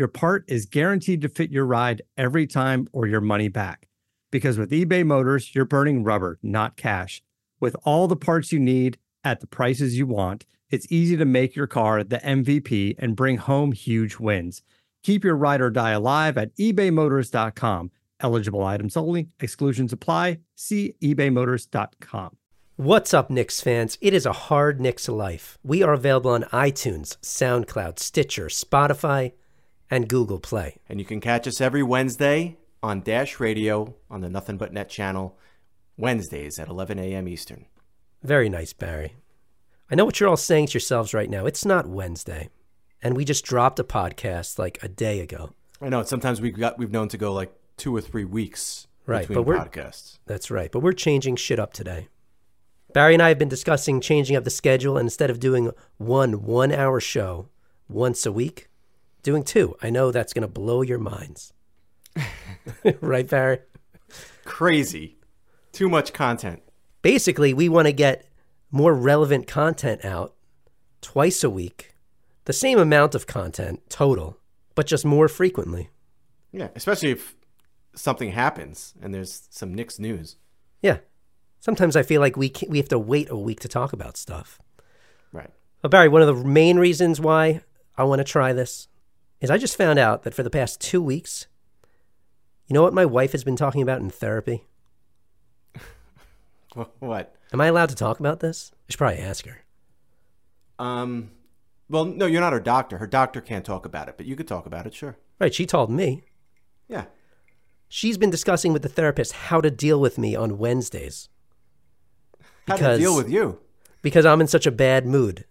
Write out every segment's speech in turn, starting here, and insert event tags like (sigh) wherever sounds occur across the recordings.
your part is guaranteed to fit your ride every time or your money back. Because with eBay Motors, you're burning rubber, not cash. With all the parts you need at the prices you want, it's easy to make your car the MVP and bring home huge wins. Keep your ride or die alive at ebaymotors.com. Eligible items only, exclusions apply. See ebaymotors.com. What's up, Knicks fans? It is a hard Knicks life. We are available on iTunes, SoundCloud, Stitcher, Spotify, and Google Play. And you can catch us every Wednesday on Dash Radio on the Nothing But Net channel, Wednesdays at 11 a.m. Eastern. Very nice, Barry. I know what you're all saying to yourselves right now. It's not Wednesday. And we just dropped a podcast like a day ago. I know sometimes we've got we've known to go like two or three weeks Right, between but we're- podcasts. That's right. But we're changing shit up today. Barry and I have been discussing changing up the schedule and instead of doing one one hour show once a week, doing two. I know that's going to blow your minds. (laughs) right, Barry? Crazy, too much content. Basically, we want to get more relevant content out twice a week, the same amount of content total, but just more frequently. Yeah, especially if something happens and there's some Knicks news. Yeah. Sometimes I feel like we we have to wait a week to talk about stuff. Right. Well, Barry, one of the main reasons why I want to try this is I just found out that for the past two weeks, you know what my wife has been talking about in therapy? (laughs) What? Am I allowed to talk about this? I should probably ask her. Um. Well, no, you're not her doctor. Her doctor can't talk about it, but you could talk about it, sure. Right, she told me. Yeah. She's been discussing with the therapist how to deal with me on Wednesdays How Because- to deal with you? because I'm in such a bad mood.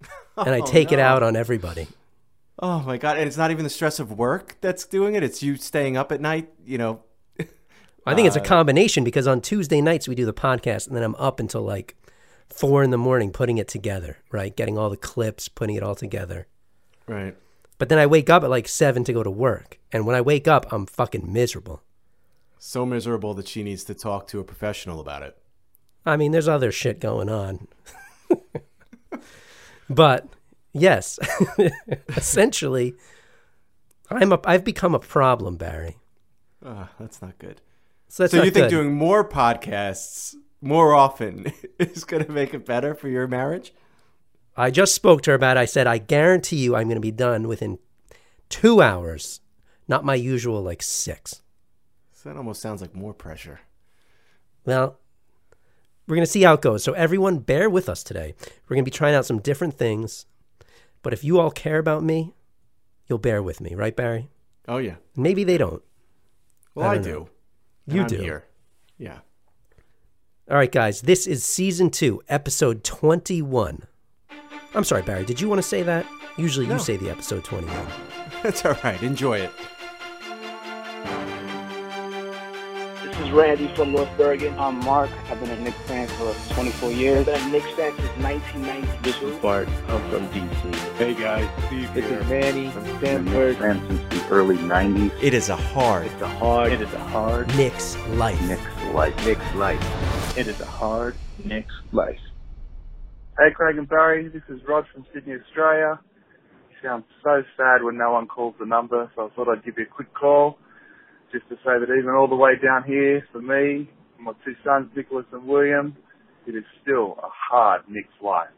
(laughs) And I Oh, take it out on everybody. Oh my god! And it's not even the stress of work that's doing it. It's you staying up at night. You know. (laughs) I think it's Uh, a combination because on Tuesday nights we do the podcast and then I'm up until like four in the morning putting it together, right? Getting all the clips, putting it all together. Right. But then I wake up at like seven to go to work. And when I wake up, I'm fucking miserable. So miserable that she needs to talk to a professional about it. I mean, there's other shit going on. (laughs) but yes, (laughs) essentially, I'm a, I've become a problem, Barry. Ah, that's not good. So that's so not you think good. doing more podcasts more often (laughs) is going to make it better for your marriage? I just spoke to her about it. I said, I guarantee you I'm going to be done within two hours, not my usual like six. So that almost sounds like more pressure. Well, we're going to see how it goes. So, everyone, bear with us today. We're going to be trying out some different things. But if you all care about me, you'll bear with me, right, Barry? Oh yeah. Maybe they don't. Well, I I, don't do. You I'm do. Here. Yeah. All right, guys, this is season two, episode 21. I'm sorry, Barry, did you want to say that? Usually you say the episode 21. (laughs) That's all right. Enjoy it. Is Randy from North Bergen. I'm Mark. I've been a Knicks fan for 24 years. I've been a Knicks fan since 1992. This is Bart. I'm from DC. Hey guys, Steve This here. is Manny from Been a Stanford. fan since the early 90s. It is a hard. It's a hard, it is a hard Knicks life. Knicks life. Knicks life. It is a hard Knicks life. Hey Craig and Barry, this is Rod from Sydney, Australia. You sound so sad when no one calls the number, so I thought I'd give you a quick call just to say that even all the way down here for me, and my two sons, Nicholas and William, it is still a hard Knicks life.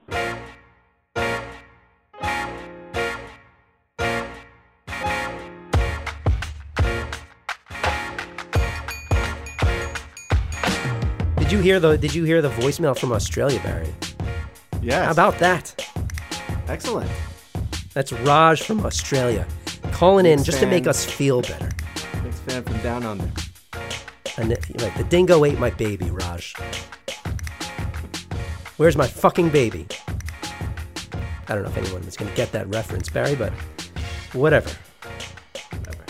Did you hear the Did you hear the voicemail from Australia, Barry? Yes. How about that? Excellent. That's Raj from Australia calling in just to make us feel better fan from down under. And like the dingo ate my baby, Raj. Where's my fucking baby? I don't know if anyone is gonna get that reference, Barry, but whatever. whatever.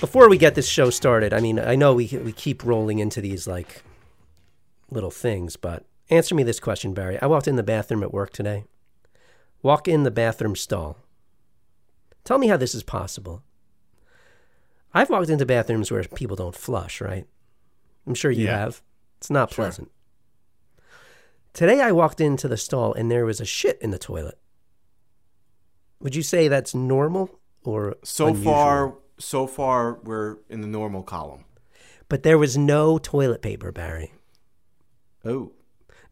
Before we get this show started, I mean, I know we we keep rolling into these like little things, but answer me this question, Barry. I walked in the bathroom at work today. Walk in the bathroom stall. Tell me how this is possible. I've walked into bathrooms where people don't flush, right? I'm sure you Yeah. have. It's not Sure. pleasant. Today I walked into the stall and there was a shit in the toilet. Would you say that's normal or So unusual? far, so far, we're in the normal column. But there was no toilet paper, Barry. Oh,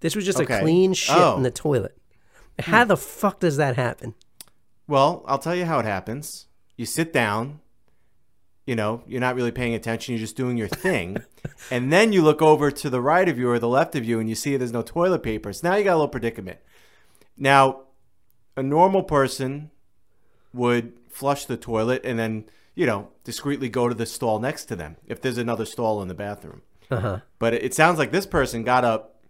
This was just Okay. a clean shit Oh. in the toilet. How hmm. the fuck does that happen? Well, I'll tell you how it happens. You sit down. You know, you're not really paying attention. You're just doing your thing, (laughs) and then you look over to the right of you or the left of you, and you see there's no toilet paper. So now you got a little predicament. Now, a normal person would flush the toilet and then, you know, discreetly go to the stall next to them if there's another stall in the bathroom. Uh huh. But it sounds like this person got up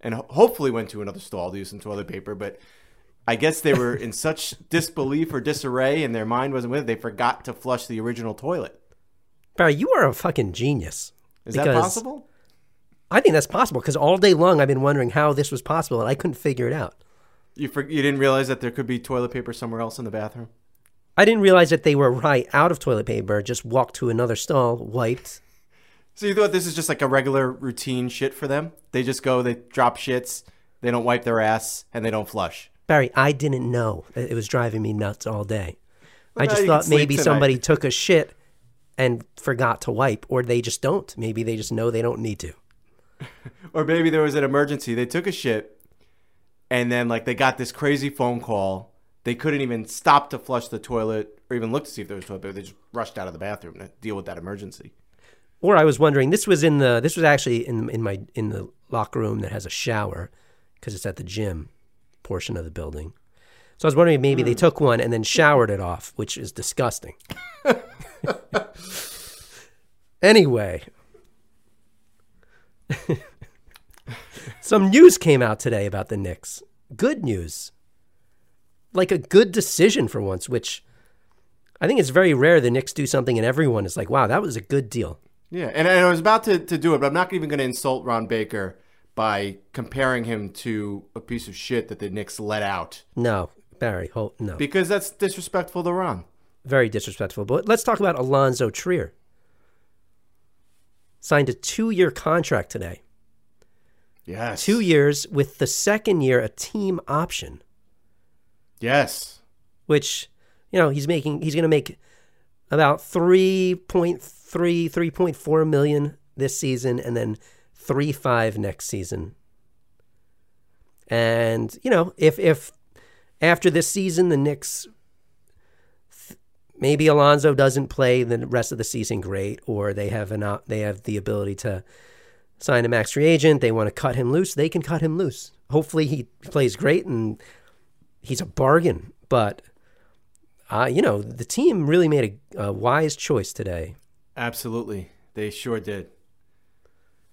and hopefully went to another stall to use some toilet paper. But I guess they were in such disbelief or disarray and their mind wasn't with it, they forgot to flush the original toilet. Barry, you are a fucking genius. Is that possible? I think that's possible because all day long I've been wondering how this was possible and I couldn't figure it out. You, for, you didn't realize that there could be toilet paper somewhere else in the bathroom? I didn't realize that they were right out of toilet paper, just walked to another stall, wiped. So you thought this is just like a regular routine shit for them? They just go, they drop shits, they don't wipe their ass, and they don't flush. Barry, I didn't know. It it was driving me nuts all day. I Well, now just thought maybe somebody took a shit and forgot to wipe, or they just don't. Maybe they just know they don't need to. (laughs) Or maybe there was an emergency. They took a shit, and then like they got this crazy phone call. They couldn't even stop to flush the toilet or even look to see if there was toilet paper. They just rushed out of the bathroom to deal with that emergency. Or I was wondering, this was in the this was actually in in my in the locker room that has a shower because it's at the gym portion of the building. So I was wondering maybe they hmm. took one and then showered it off, which is disgusting. (laughs) anyway, (laughs) some news came out today about the Knicks. Good news. Like a good decision for once, which I think it's very rare the Knicks do something and everyone is like, wow, that was a good deal. Yeah, and, and I was about to, to do it, but I'm not even going to insult Ron Baker by comparing him to a piece of shit that the Knicks let out No, Barry, hold, no. because that's disrespectful to Ron. Very disrespectful. But let's talk about Alonzo Trier. Signed a two year contract today. Yes. Two years with the second year a team option, Yes. which, you know, he's making, he's going to make about 3.3, 3.4 million this season and then 3.5 next season. And, you know, if, if after this season the Knicks maybe Alonzo doesn't play the rest of the season great, or they have an they have the ability to sign a max free agent. They want to cut him loose. They can cut him loose. Hopefully, he plays great and he's a bargain. But uh, you know, the team really made a, a wise choice today. Absolutely. They sure did.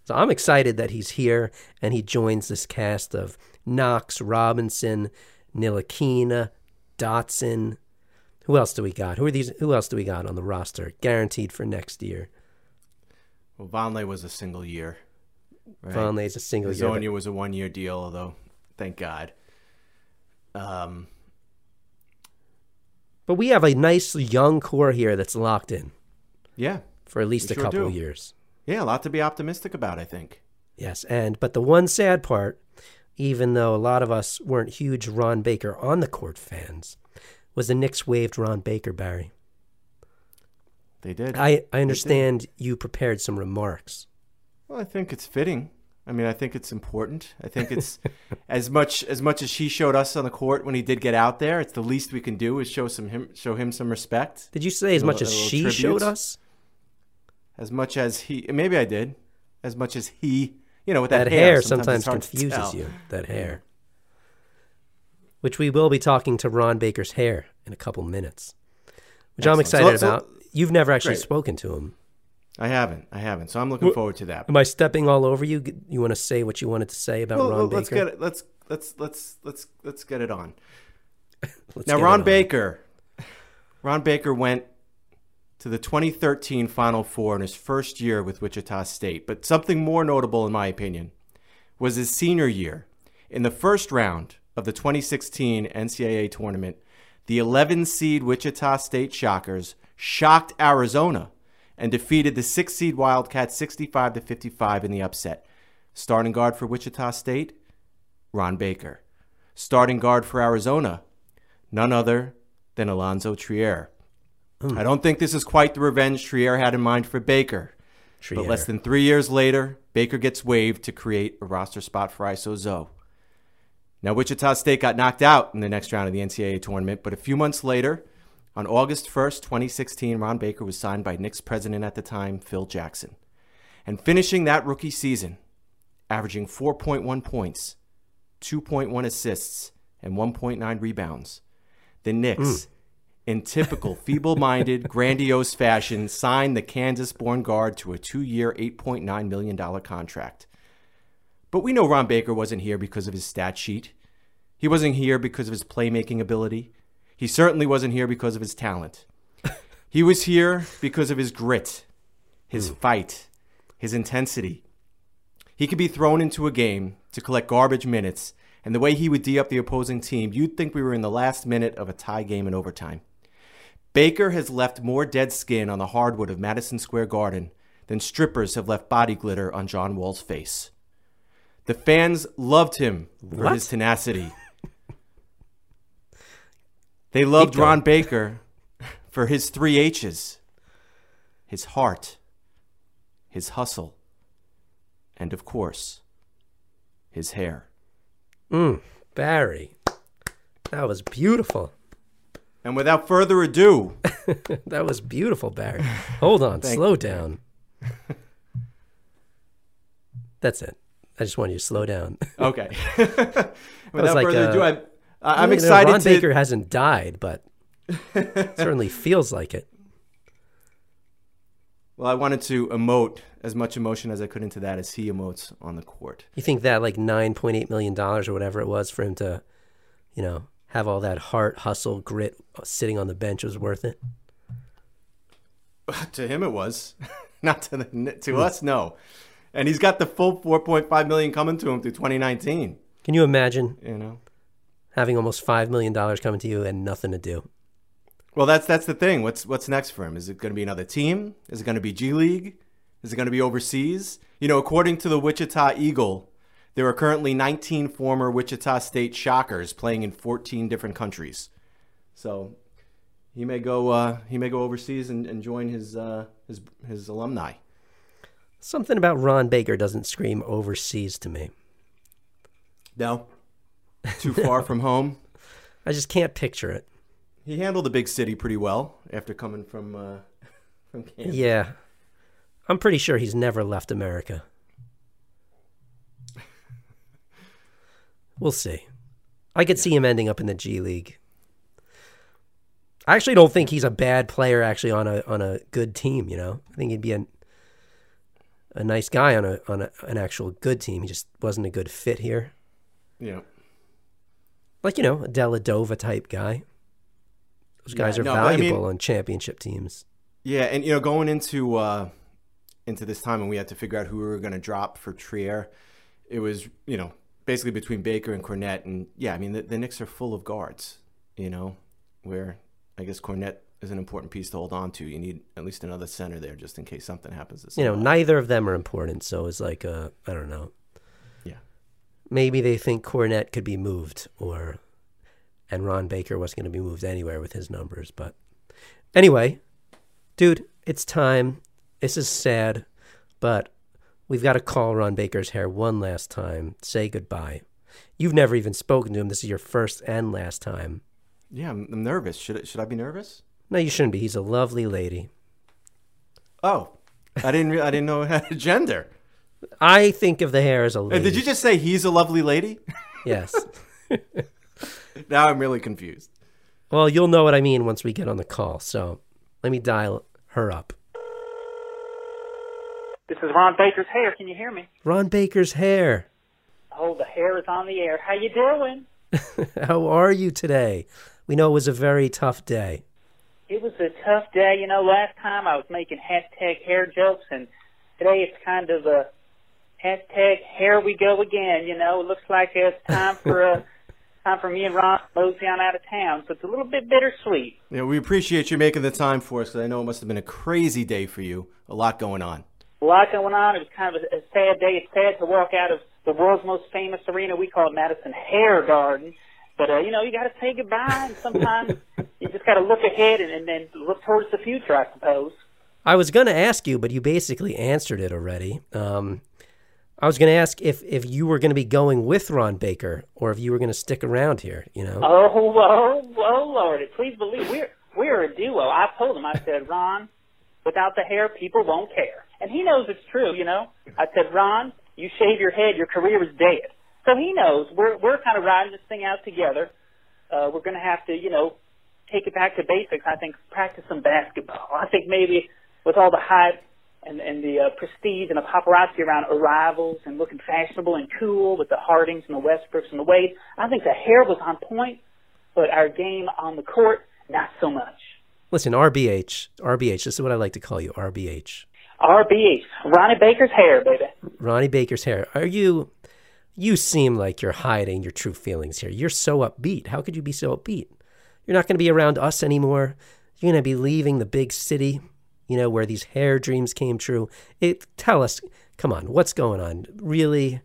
So I'm excited that he's here and he joins this cast of Knox, Robinson, Ntilikina, Dotson. Who else do we got? Who are these? Who else do we got on the roster? Guaranteed for next year. Well, Vonleh was a single year. Right? is a single year. but- Zonia was a one year deal, although thank God. Um, But we have a nice young core here that's locked in yeah, for at least a sure couple do. years. Yeah, a lot to be optimistic about. I think. Yes, and but the one sad part, even though a lot of us weren't huge Ron Baker on the court fans, was the Knicks waived Ron Baker, Barry. They did. I, I understand you prepared some remarks. Well, I think it's fitting. I mean, I think it's important. I think it's (laughs) as much as much as he showed us on the court when he did get out there. It's the least we can do is show some him show him some respect. Did you say as A much as she tribute. showed us? As much as he, maybe I did. As much as he, you know, with that, That hair sometimes it's hard to confuses you. That hair. Which we will be talking to Ron Baker's hair in a couple minutes. Which I'm Excellent. So excited let's- about. You've never actually Great. spoken to him. I haven't. I haven't. So I'm looking Wh- forward to that. Am I stepping all over you? You want to say what you wanted to say about Well, Ron well, Baker? let's get it. Let's let's let's let's let's get it on. (laughs) Now, Ron on. Baker. (laughs) Ron Baker went to the 2013 Final Four in his first year with Wichita State. But something more notable, in my opinion, was his senior year. In the first round of the 2016 NCAA tournament, the 11 seed Wichita State Shockers shocked Arizona and defeated the 6 seed Wildcats 65 to 55 in the upset. Starting guard for Wichita State, Ron Baker. Starting guard for Arizona, none other than Alonzo Trier. I don't think this is quite the revenge Trier had in mind for Baker. But less than three years later, Baker gets waived to create a roster spot for Iso Zo. Now, Wichita State got knocked out in the next round of the NCAA tournament, but a few months later, on August 1st, 2016, Ron Baker was signed by Knicks president at the time, Phil Jackson. And finishing that rookie season, averaging 4.1 points, 2.1 assists, and 1.9 rebounds, the Knicks, hmm. In typical feeble minded, (laughs) grandiose fashion, signed the Kansas born guard to a two year, $8.9 million contract. But we know Ron Baker wasn't here because of his stat sheet. He wasn't here because of his playmaking ability. He certainly wasn't here because of his talent. He was here because of his grit, his hmm. fight, his intensity. He could be thrown into a game to collect garbage minutes, and the way he would D up the opposing team, you'd think we were in the last minute of a tie game in overtime. Baker has left more dead skin on the hardwood of Madison Square Garden than strippers have left body glitter on John Wall's face. The fans loved him for What? his tenacity. They loved. Ron Baker for his three H's his heart, his hustle, and of course, his hair. Mm, Barry. That was beautiful. And without further ado, (laughs) That was beautiful, Barry. Hold on, (laughs) slow you. down. That's it. I just want you to slow down. (laughs) okay. without like, further ado, uh, I, I'm You know, excited Ron to. Baker hasn't died, but certainly feels like it. Well, I wanted to emote as much emotion as I could into that as he emotes on the court. You think that like nine point eight million dollars or whatever it was for him to, you know, have all that heart, hustle, grit sitting on the bench was worth it? (laughs) to him, it was (laughs) not to the, to hmm. us. No, and he's got the full 4.5 million coming to him through 2019. Can you imagine You know. having almost five million dollars coming to you and nothing to do? Well, that's that's the thing. What's what's next for him? Is it going to be another team? Is it going to be G League? Is it going to be overseas? You know, according to the Wichita Eagle, there are currently 19 former Wichita State Shockers playing in 14 different countries. So he may go uh, he may go overseas and, and join his uh, his his alumni. Something about Ron Baker doesn't scream overseas to me. No, too far from (laughs) home. I just can't picture it. He handled the big city pretty well after coming from uh, (laughs) from Kansas. Yeah. I'm pretty sure he's never left America. We'll see. I could see him ending up in the G League. I actually don't think he's a bad player actually on a on a good team, you know. I think he'd be a a nice guy on a on a, an actual good team. He just wasn't a good fit here. Yeah. Like, you know, a Dellavedova type guy. Those guys Yeah, are no, but I mean- valuable on championship teams. Yeah, and you know, going into uh, into this time when we had to figure out who we were going to drop for Trier, it was you know basically between Baker and Kornet, and yeah, I mean the, the Knicks are full of guards, you know, where I guess Kornet is an important piece to hold on to. You need at least another center there just in case something happens. To you know, neither of them are important. So it's like, uh, I don't know. Yeah. Maybe they think Kornet could be moved, or and Ron Baker wasn't going to be moved anywhere with his numbers. But anyway, dude, it's time. This is sad, but we've got to call Ron Baker's hair one last time. Say goodbye. You've never even spoken to him. This is your first and last time. yeah, I'm, I'm nervous. Should I, should I be nervous? No, you shouldn't be. He's a lovely lady. Oh, I didn't re- I didn't know it had a gender. I think of the hair as a lady. Did you just say he's a lovely lady? Yes. (laughs) (laughs) now I'm really confused. Well, you'll know what I mean once we get on the call. So let me dial her up. This is Ron Baker's hair. Can you hear me? Ron Baker's hair. Oh, the hair is on the air. How you doing? (laughs) How are you today? We know it was a very tough day. it was a tough day. You know, last time I was making hashtag hair jokes, and today it's kind of a hashtag here we go again. You know, it looks like it's time for uh, a (laughs) time for me and Ron to mosey on out of town. So it's a little bit bittersweet. Yeah, we appreciate you making the time for us because I know it must have been a crazy day for you. A lot going on. A lot going on. It was kind of a, a sad day. It's sad to walk out of the world's most famous arena. We call it Madison Hair Garden. But uh, you know, you got to say goodbye, and sometimes (laughs) you just got to look ahead and, and then look towards the future, I suppose. I was going to ask you, but you basically answered it already. Um, I was going to ask if, if you were going to be going with Ron Baker or if you were going to stick around here. You know? Oh, (laughs) oh, oh, Lord! Please believe we're we're a duo. I told him. I said, Ron, without the hair, people won't care, and he knows it's true. You know, I said, Ron, you shave your head, your career is dead. So he knows we're we're kind of riding this thing out together. Uh, we're going to have to, you know, take it back to basics. I think practice some basketball. I think maybe with all the hype and, and the uh, prestige and the paparazzi around arrivals and looking fashionable and cool with the Hardens and the Westbrooks and the Wade, I think the hair was on point, but our game on the court, not so much. Listen, RBH, RBH, this is what I like to call you, RBH. RBH, Ronnie Baker's hair, baby. Ronnie Baker's hair. Are you you seem like you're hiding your true feelings here. You're so upbeat. How could you be so upbeat? You're not going to be around us anymore. You're going to be leaving the big city, you know, where these hair dreams came true. It tell us, come on, what's going on? Really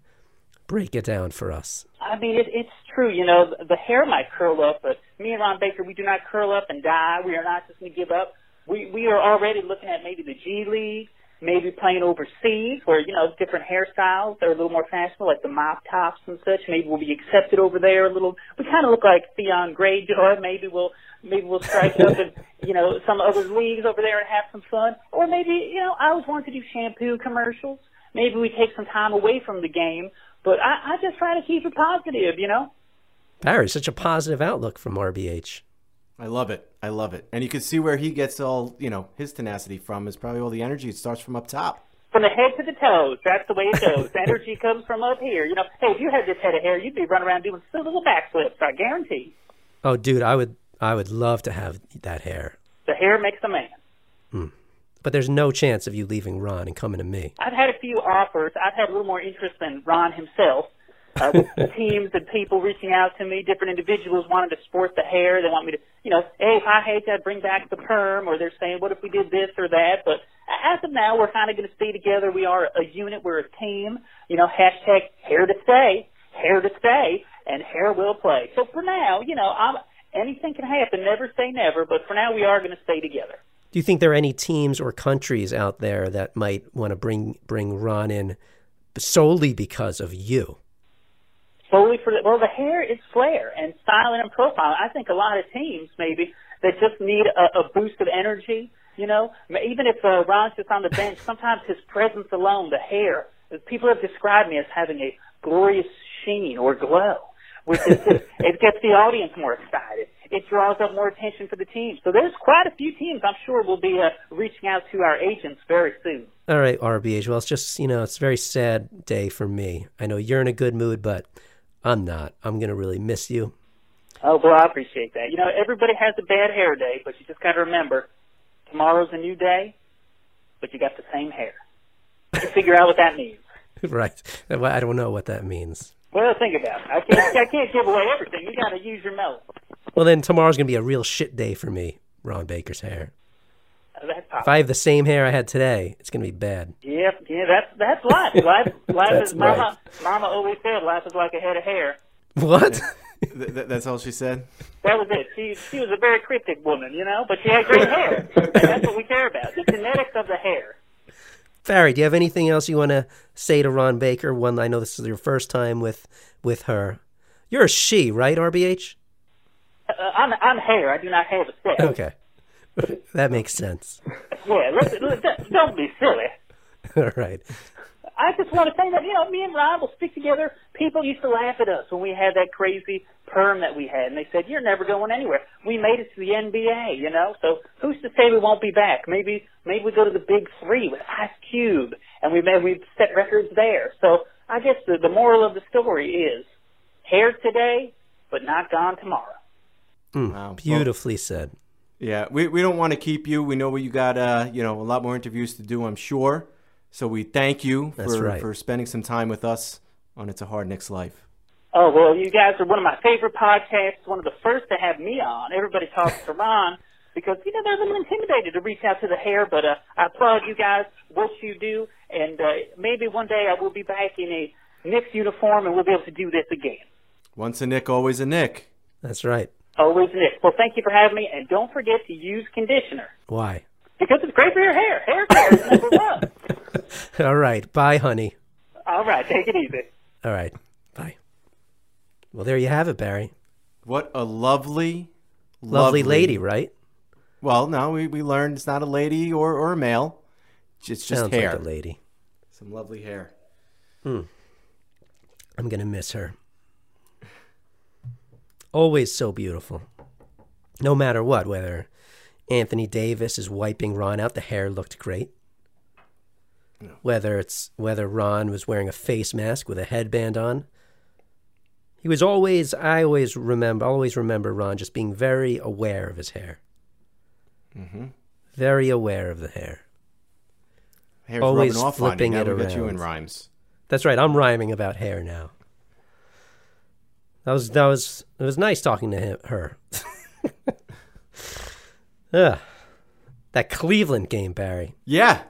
break it down for us. I mean, it, it's true. You know, the hair might curl up, but me and Ron Baker, we do not curl up and die. We are not just going to give up. We we are already looking at maybe the G League maybe playing overseas where, you know, different hairstyles are a little more fashionable, like the mop tops and such. Maybe we'll be accepted over there a little. We kind of look like Theon Greyjoy. (laughs) Maybe we'll, maybe we'll strike up in, you know, some other leagues over there and have some fun. Or maybe, you know, I always wanted to do shampoo commercials. Maybe we take some time away from the game, but I, I just try to keep it positive, you know? Barry, such a positive outlook from RBH. I love it. I love it. And you can see where he gets all, you know, his tenacity from is probably all the energy. It starts from up top. From the head to the toes. That's the way it goes. energy comes from up here. You know, hey, if you had this head of hair, you'd be running around doing little backflips, I guarantee. Oh, dude, I would I would love to have that hair. The hair makes a man. Hmm. But there's no chance of you leaving Ron and coming to me. I've had a few offers. I've had a little more interest than Ron himself uh, with (laughs) teams and people reaching out to me, different individuals wanting to sport the hair. They want me to, you know, hey, I hate that, bring back the perm, or they're saying, what if we did this or that? But as of now, we're kind of going to stay together. We are a unit. We're a team. You know, hashtag hair to stay, hair to stay, and hair will play. So for now, you know, I'm, anything can happen. Never say never. But for now, we are going to stay together. Do you think there are any teams or countries out there that might want to bring bring Ron in solely because of you? Solely for the, well, the hair is flair and styling and profile. I think a lot of teams maybe that just need a, a boost of energy. You know, even if uh, Ron's just on the bench, sometimes his presence alone, the hair, people have described me as having a glorious sheen or glow, which is just, (laughs) it gets the audience more excited. It draws up more attention for the team. So there's quite a few teams I'm sure will be uh, reaching out to our agents very soon. All right, RBH. Well, it's just, you know, it's a very sad day for me. I know you're in a good mood, but I'm not. I'm going to really miss you. Oh, well, I appreciate that. You know, everybody has a bad hair day, but you just got to remember tomorrow's a new day, but you got the same hair. You figure out what that means. (laughs) right. I don't know what that means. Well, think about it. I can't, I can't give away everything. You got to use your mouth. Well, then tomorrow's going to be a real shit day for me, Ron Baker's hair. If I have the same hair I had today, it's going to be bad. Yep, yeah, that's that's life. (laughs) Life, life That's is mama. right. Mama always said life is like a head of hair. What? Th- th- that's all she said. That was it. She she was a very cryptic woman, you know, but she had great hair. And that's what we care about. The genetics of the hair. Barry, do you have anything else you want to say to Ron Baker? One, I know this is your first time with with her. You're a she, right, RBH? Uh, I'm I'm hair. I do not have a sex. Okay, (laughs) that makes sense. Yeah, let's, let's, don't be silly. (laughs) All right. I just want to say that, you know, me and Ron will stick together. People used to laugh at us when we had that crazy perm that we had, and they said, you're never going anywhere. We made it to the NBA, you know, so who's to say we won't be back? Maybe, maybe we go to the big three with Ice Cube, and we may, we've set records there. So I guess the, the moral of the story is, hair today, but not gone tomorrow. Mm, Wow. Beautifully said. Yeah, we, we don't want to keep you. We know you got uh, you know a lot more interviews to do, I'm sure. So we thank you That's for, right. for spending some time with us on It's a Hard Knicks Life. Oh, well, you guys are one of my favorite podcasts, one of the first to have me on. Everybody talks to Ron (laughs) because, you know, they're a little intimidated to reach out to the hair, but uh, I applaud you guys, what you do, and uh, maybe one day I will be back in a Knicks uniform and we'll be able to do this again. Once a Knick, always a Knick. That's right. Always Knick. Well, thank you for having me, and don't forget to use conditioner Why? because it's great for your hair. Hair care is number one. (laughs) All right. Bye, honey. All right, take it easy. All right. Bye. Well, there you have it, Barry. What a lovely, Lovely, lady, right? Well, no, we, we learned it's not a lady or, or a male. It's just Sounds hair. like a lady. Some lovely hair. Hmm. I'm going to miss her. Always so beautiful. No matter what, whether Anthony Davis is wiping Ron out, the hair looked great. Whether it's whether Ron was wearing a face mask with a headband on. He was always I always remember always remember Ron just being very aware of his hair. Mm-hmm. Very aware of the hair. Hair's Always flipping on you. Now it got you in around. rhymes. That's right. I'm rhyming about hair now. That was that was it was nice talking to him, her. (laughs) Ugh. That Cleveland game, Barry. Yeah.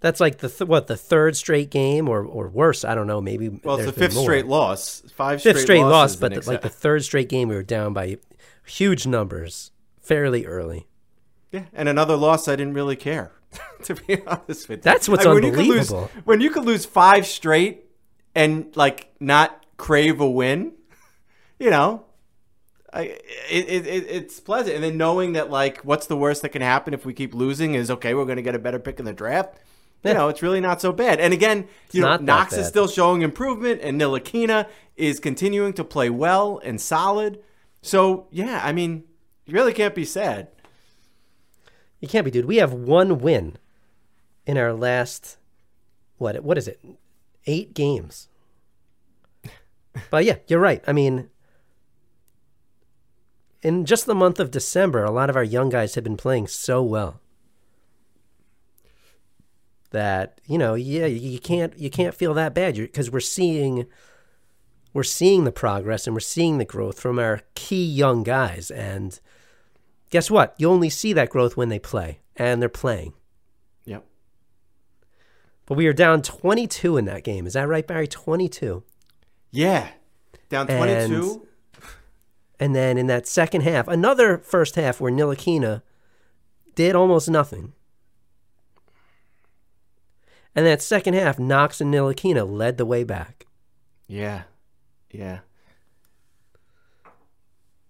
That's like the th- what the third straight game, or or worse. I don't know. Maybe Well, it's the fifth more. straight loss. Five fifth straight losses loss, but the, like the third straight game, we were down by huge numbers, fairly early. Yeah, and another loss I didn't really care. (laughs) to be honest with you, That's what's I mean, when you lose- unbelievable. when you could lose five straight and like not crave a win, you know, I it, it, it it's pleasant. And then knowing that like what's the worst that can happen if we keep losing is okay, we're going to get a better pick in the draft. You know, it's really not so bad. And again, you know, Knox is still showing improvement, and Ntilikina is continuing to play well and solid. So yeah, I mean, you really can't be sad. You can't be, dude. We have one win in our last what? What is it? Eight games. but yeah, you're right. I mean, in just the month of December, a lot of our young guys have been playing so well that you know, yeah, you can't you can't feel that bad because we're seeing we're seeing the progress and we're seeing the growth from our key young guys and guess what? You only see that growth when they play, and they're playing. Yep. But we are down 22 in that game. Is that right, Barry? 22. Yeah. Down 22. And then in that second half, another first half where Ntilikina did almost nothing. And that second half, Knox and Ntilikina led the way back. Yeah. Yeah.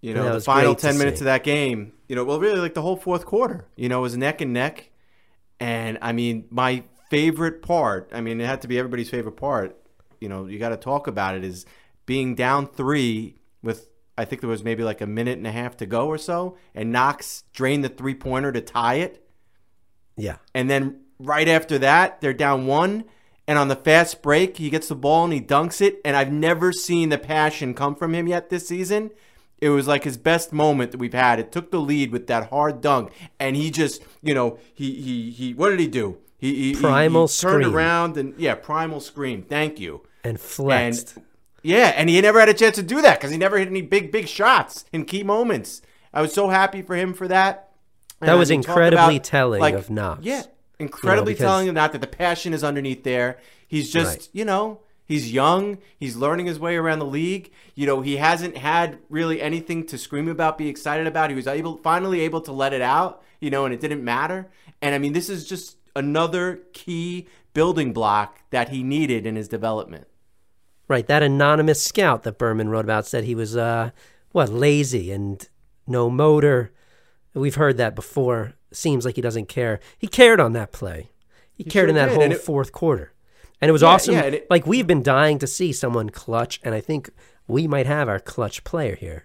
You know, the final 10 minutes see. of that game, you know, well, really like the whole fourth quarter, you know, was neck and neck. And I mean, my favorite part, I mean, it had to be everybody's favorite part, you know, you got to talk about it, is being down three with, I think there was maybe like a minute and a half to go or so, and Knox drained the three pointer to tie it. Yeah. And then right after that, they're down one. And on the fast break, he gets the ball and he dunks it. And I've never seen the passion come from him yet this season. It was like his best moment that we've had. It took the lead with that hard dunk, and he just, you know, he he he. What did he do? He, he he- Primal he turned scream. around and yeah, primal scream. Thank you. And flexed. And yeah, and he never had a chance to do that because he never hit any big big shots in key moments. I was so happy for him for that. That was I mean, talk incredibly about, telling like, of Knox. Yeah, incredibly because- telling of not that the passion is underneath there. He's just, Right. you know, he's young. He's learning his way around the league. You know, he hasn't had really anything to scream about, be excited about. He was able, finally able to let it out. You know, and it didn't matter. And I mean, this is just another key building block that he needed in his development. Right, that anonymous scout that Berman wrote about said he was uh what, lazy and no motor. We've heard that before. Seems like he doesn't care. He cared on that play. He, He cared sure in that did, whole it- fourth quarter. And it was Yeah, awesome. yeah, it- like we've been dying to see someone clutch and I think we might have our clutch player here.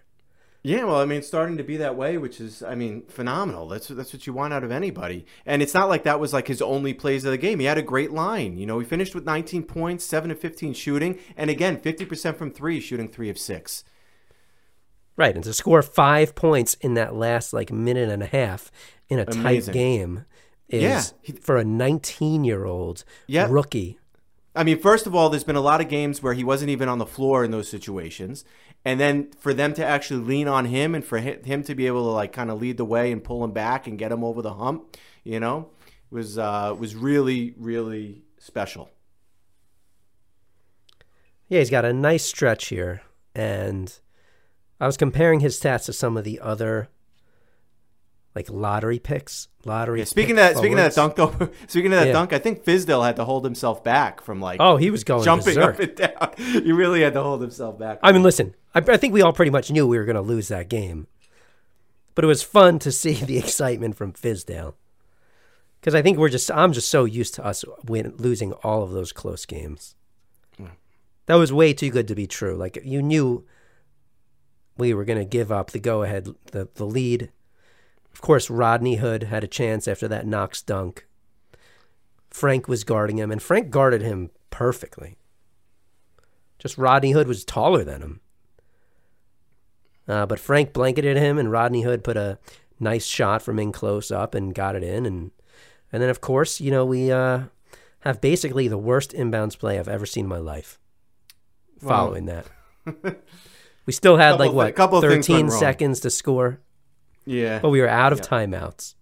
Yeah, well, I mean, starting to be that way, which is, I mean, phenomenal. That's that's what you want out of anybody. And it's not like that was like his only plays of the game. He had a great line. You know, he finished with 19 points, seven of 15 shooting, and again, 50% from three, shooting three of six. Right, and to score five points in that last like minute and a half in a tight game is Yeah, he- for a 19 year old Yep. rookie. I mean, first of all, there's been a lot of games where he wasn't even on the floor in those situations, and then for them to actually lean on him and for him to be able to like kind of lead the way and pull him back and get him over the hump, you know, was uh, was really really special. Yeah, he's got a nice stretch here, and I was comparing his stats to some of the other like lottery picks. Lottery. Yeah, speaking of that, speaking of that dunk though, (laughs) speaking of that Yeah. dunk, I think Fizdale had to hold himself back from like Oh, he was going jumping berserk. up and (laughs) down. He really had to hold himself back. I mean, listen, I, I think we all pretty much knew we were going to lose that game, but it was fun to (laughs) see the excitement from Fizdale because I think we're just I'm just so used to us win, losing all of those close games. That was way too good to be true. Like you knew we were going to give up the go ahead, the the lead. Of course, Rodney Hood had a chance after that Knox dunk. Frank was guarding him, and Frank guarded him perfectly. Just Rodney Hood was taller than him. Uh, but Frank blanketed him, and Rodney Hood put a nice shot from in close up and got it in. And and then, of course, you know, we uh, have basically the worst inbounds play I've ever seen in my life following that. (laughs) we still had Couple like what, couple 13 seconds to score, yeah, but we were out of timeouts.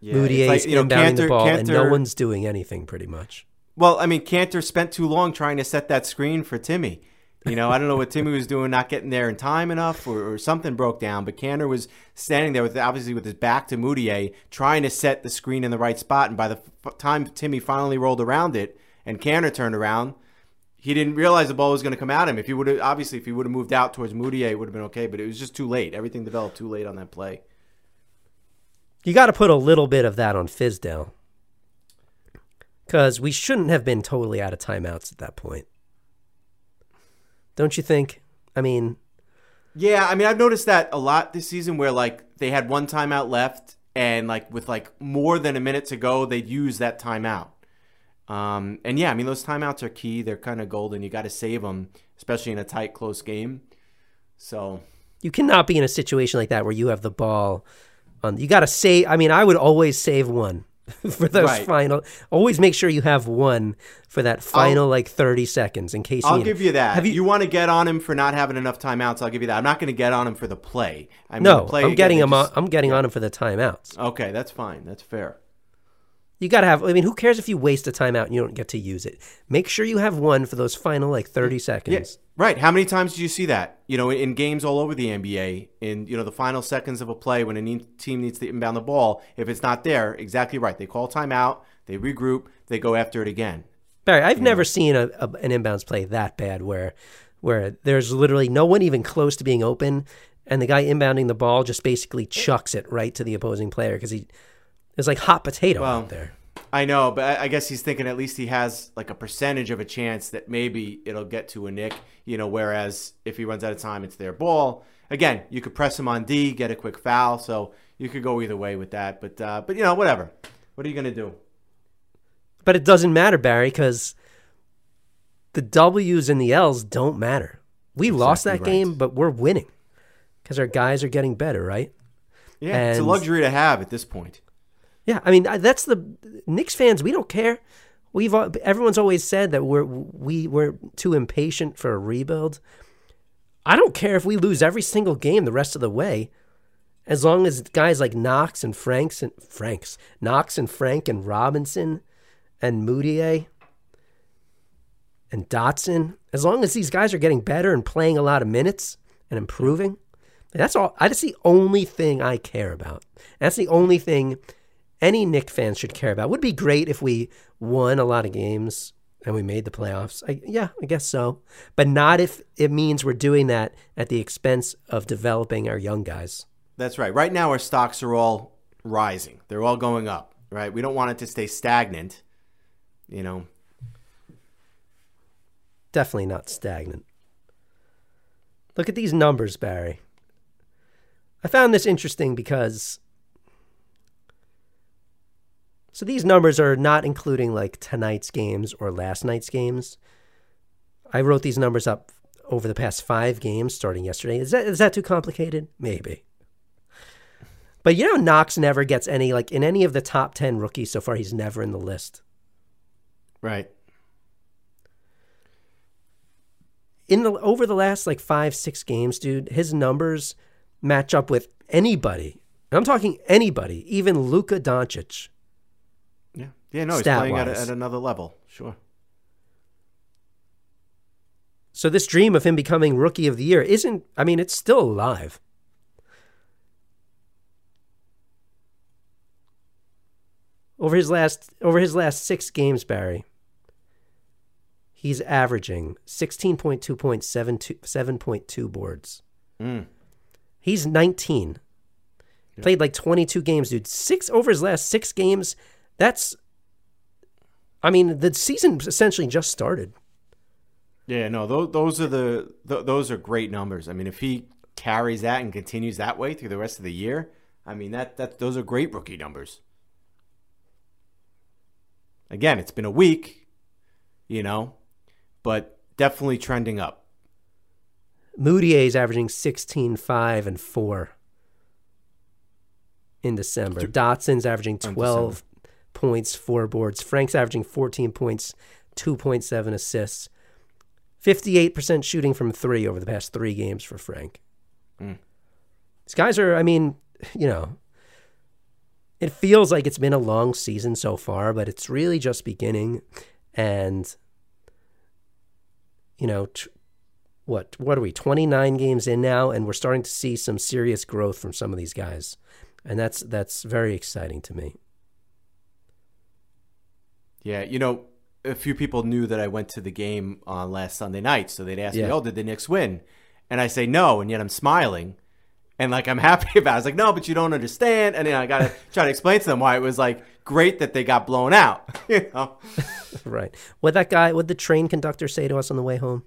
yeah. Mudiay is like, you know, inbounding the Kanter- ball, and no one's doing anything pretty much. Well, I mean, Kanter spent too long trying to set that screen for Timmy. You know, I don't know what Timmy was doing, not getting there in time enough, or, or something broke down. But Kanter was standing there with obviously with his back to Mudiay, trying to set the screen in the right spot. And by the f- time Timmy finally rolled around it, and Kanter turned around, he didn't realize the ball was going to come at him. If he would have, obviously, if he would have moved out towards Mudiay, it would have been okay. But it was just too late. Everything developed too late on that play. You got to put a little bit of that on Fizdale. Because we shouldn't have been totally out of timeouts at that point. Don't you think? I mean, Yeah, I mean, I've noticed that a lot this season where like they had one timeout left and like with like more than a minute to go, they'd use that timeout. Um, and yeah, I mean, those timeouts are key. They're kind of golden. You got to save them, especially in a tight, close game. So, you cannot be in a situation like that where you have the ball on. You got to save. I mean, I would always save one (laughs) for those Right. final. Always make sure you have one for that final like 30 seconds in case I'll you give you that. Have you, you, want to get on him for not having enough timeouts? I'll give you that. I'm not going to get on him for the play. I mean, no, play I'm getting him on, I'm getting on him for the timeouts. Okay, that's fine. That's fair. You got to have, I mean, who cares if you waste a timeout and you don't get to use it? Make sure you have one for those final like 30 seconds. Yeah, right. How many times do you see that? You know, in games all over the NBA, in you know the final seconds of a play when a ne- team needs to inbound the ball, if it's not there, exactly right. They call timeout, they regroup, they go after it again. Barry, I've never seen a, a, an inbounds play that bad where where there's literally no one even close to being open, and the guy inbounding the ball just basically eh. chucks it right to the opposing player because he it's like hot potato Well, out there. I know, but I, guess he's thinking at least he has like a percentage of a chance that maybe it'll get to a Knick. You know, whereas if he runs out of time, it's their ball. Again, you could press him on D, get a quick foul, so you could go either way with that. But uh, but you know, whatever. What are you gonna do? But it doesn't matter, Barry, because the W's and the L's don't matter. We lost that right. game, but we're winning because our guys are getting better, right? Yeah, it's a luxury to have at this point. Yeah, I mean that's the Knicks fans. We don't care. We've everyone's always said that we're we we're too impatient for a rebuild. I don't care if we lose every single game the rest of the way, as long as guys like Knox and Franks and Franks Knox and Frank and Robinson and Mudiay and Dotson. As long as these guys are getting better and playing a lot of minutes and improving, that's all. That's the only thing I care about. That's the only thing any Knick fans should care about. Would be great if we won a lot of games and we made the playoffs. I, yeah, I guess so. But not if it means we're doing that at the expense of developing our young guys. That's right. Right now, our stocks are all rising. They're all going up. Right. We don't want it to stay stagnant. You know. Definitely not stagnant. Look at these numbers, Barry. I found this interesting because. So these numbers are not including like tonight's games or last night's games. I wrote these numbers up over the past five games starting yesterday. Is that is that too complicated? Maybe. But you know, Knox never gets any like in any of the top ten rookies so far. He's never in the list. Right. In the over the last like five six games, dude, his numbers match up with anybody. And I'm talking anybody, even Luka Doncic. Yeah. No, he's playing at, at another level. Sure. So this dream of him becoming rookie of the year isn't. I mean, it's still alive. Over his last over his last six games, Barry, he's averaging sixteen point two points, seven two seven point two boards. Mm. He's nineteen. Played like twenty two games, dude. Six over his last six games. That's. I mean, the season essentially just started. Yeah. No. Those those are the th- those are great numbers. I mean, if he carries that and continues that way through the rest of the year, I mean that that those are great rookie numbers. Again, it's been a week, you know, but definitely trending up. Mudiay is averaging 16, 5, and 4 in December. Dotson's averaging 12 points, 4 boards. Frank's averaging 14 points, 2.7 assists. 58% shooting from 3 over the past 3 games for Frank. Mm. These guys are, I mean, (laughs) you know, it feels like it's been a long season so far, but it's really just beginning. And, you know, tr- what what are we 29 games in now and we're starting to see some serious growth from some of these guys and that's that's very exciting to me Yeah, you know, a few people knew that I went to the game on last Sunday night, so they'd ask me, Yeah. "Oh, did the Knicks win?" And I say no, and yet I'm smiling, and like I'm (laughs) happy about. it. I was like, "No, but you don't understand," and then I got to (laughs) try to explain to them why it was like great that they got blown out. (laughs) you know, right what that guy what the train conductor say to us on the way home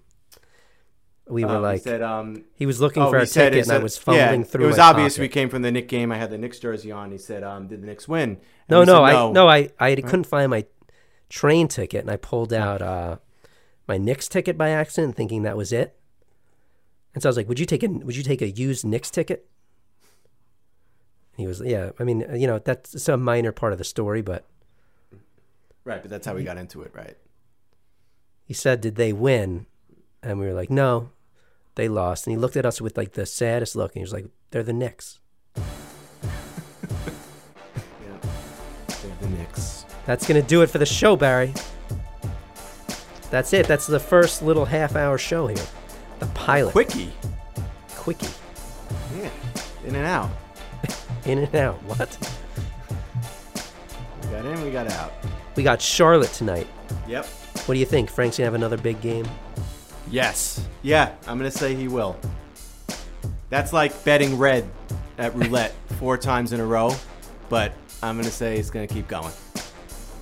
we were Um, like he said, um, he was looking oh, for a ticket and I was fumbling yeah, through It was obvious pocket. we came from the Knicks game. I had the Knicks jersey on. He said, um, "Did the Knicks win?" And no no said, I no I I couldn't find my train ticket and I pulled out uh my Knicks ticket by accident thinking that was it and so I was like would you take a would you take a used Knicks ticket he was yeah I mean you know that's a minor part of the story but Right, but that's how we got into it, right? he said, "Did they win?" And we were like, "No, they lost." And he looked at us with like the saddest look, and he was like, "They're the Knicks." (laughs) Yeah, They're the Knicks. That's gonna do it for the show, Barry. That's it. That's the first little half-hour show here, the pilot, Quickie. quickie, Yeah, in and out. (laughs) in and out. What? We got in, we got out. We got Charlotte tonight. Yep. What do you think? Frank's gonna have another big game. Yes. Yeah, I'm gonna say he will. That's like betting red at roulette (laughs) four times in a row, but I'm gonna say it's gonna keep going.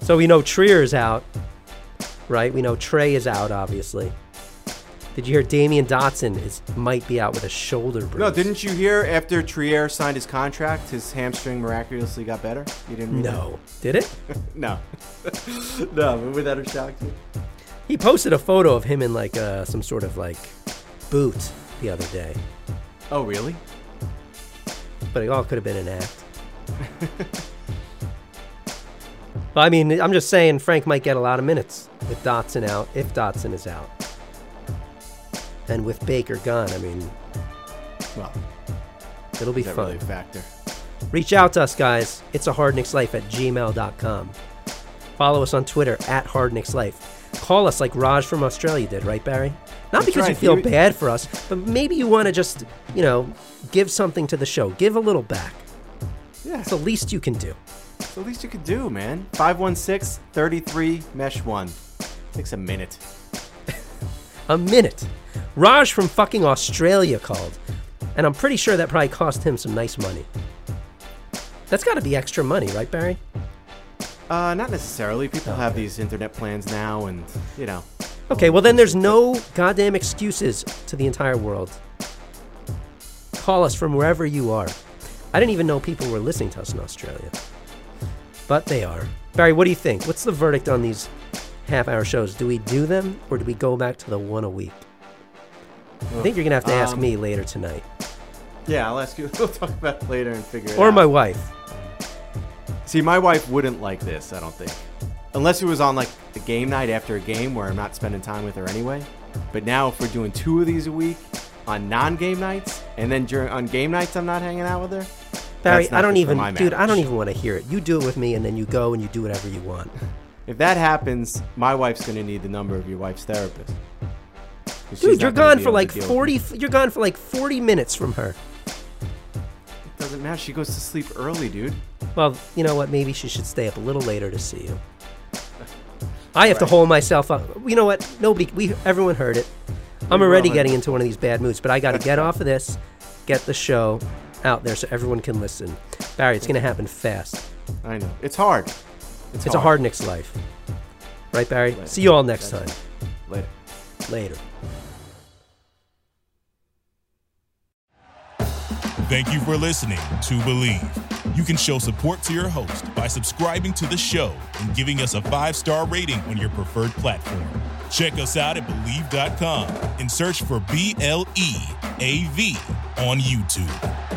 So we know Trier is out, right? We know Trey is out, obviously. Did you hear Damyean Dotson is might be out with a shoulder bruise? No, didn't you hear after Trier signed his contract, his hamstring miraculously got better? You didn't No. Did it? (laughs) No. (laughs) no, would that have shocked you? He posted a photo of him in like uh, some sort of like boot the other day, Oh, really? but it all could have been an act. (laughs) but I mean, I'm just saying Frank might get a lot of minutes with Dotson out, if Dotson is out. And with Baker gone, I mean, Well, it'll be fun. really a factor? Reach out to us, guys. It's a hardknickslife at gmail.com. Follow us on Twitter at hardknickslife. Call us like Raj from Australia did, right, Barry? Not That's because you right. feel He- bad for us, but maybe you want to just, you know, give something to the show. Give a little back. Yeah. It's the least you can do. It's the least you could do, man. 516 33 Mesh 1. Takes a minute. (laughs) A minute. Raj from fucking Australia called. And I'm pretty sure that probably cost him some nice money. That's got to be extra money, right, Barry? Uh, not necessarily. People have these internet plans now, and, you know. Okay, well, then there's no goddamn excuses to the entire world. Call us from wherever you are. I didn't even know people were listening to us in Australia. But they are. Barry, what do you think? What's the verdict on these half hour shows? Do we do them or do we go back to the one a week? I think you're gonna have to ask Um, me later tonight, Yeah, I'll ask you. (laughs) We'll talk about it later and figure it or out. my wife. See, my wife wouldn't like this. I don't think, unless it was on like a game night after a game where I'm not spending time with her anyway. But now, if we're doing two of these a week on non-game nights, and then during on game nights I'm not hanging out with her, Barry, I don't even, dude. I don't even want to hear it. You do it with me, and then you go and you do whatever you want. If that happens, my wife's gonna need the number of your wife's therapist. Dude, you're gone for like 40. You're gone for like 40 minutes from her. It doesn't matter. She goes to sleep early, dude. Well, you know what? Maybe she should stay up a little later to see you. (laughs) I have to hold myself up. You know what? Nobody, we, everyone heard it. I'm already getting into one of these bad moods, but I got to get off of this, get the show out there so everyone can listen. Barry, it's going to happen fast. I know. It's hard. It's, It's a hard Knicks life. Right, Barry? See you all next time. Later. Later. Thank you for listening to Bleav. You can show support to your host by subscribing to the show and giving us a five star rating on your preferred platform. Check us out at Bleav.com and search for B L E A V on YouTube.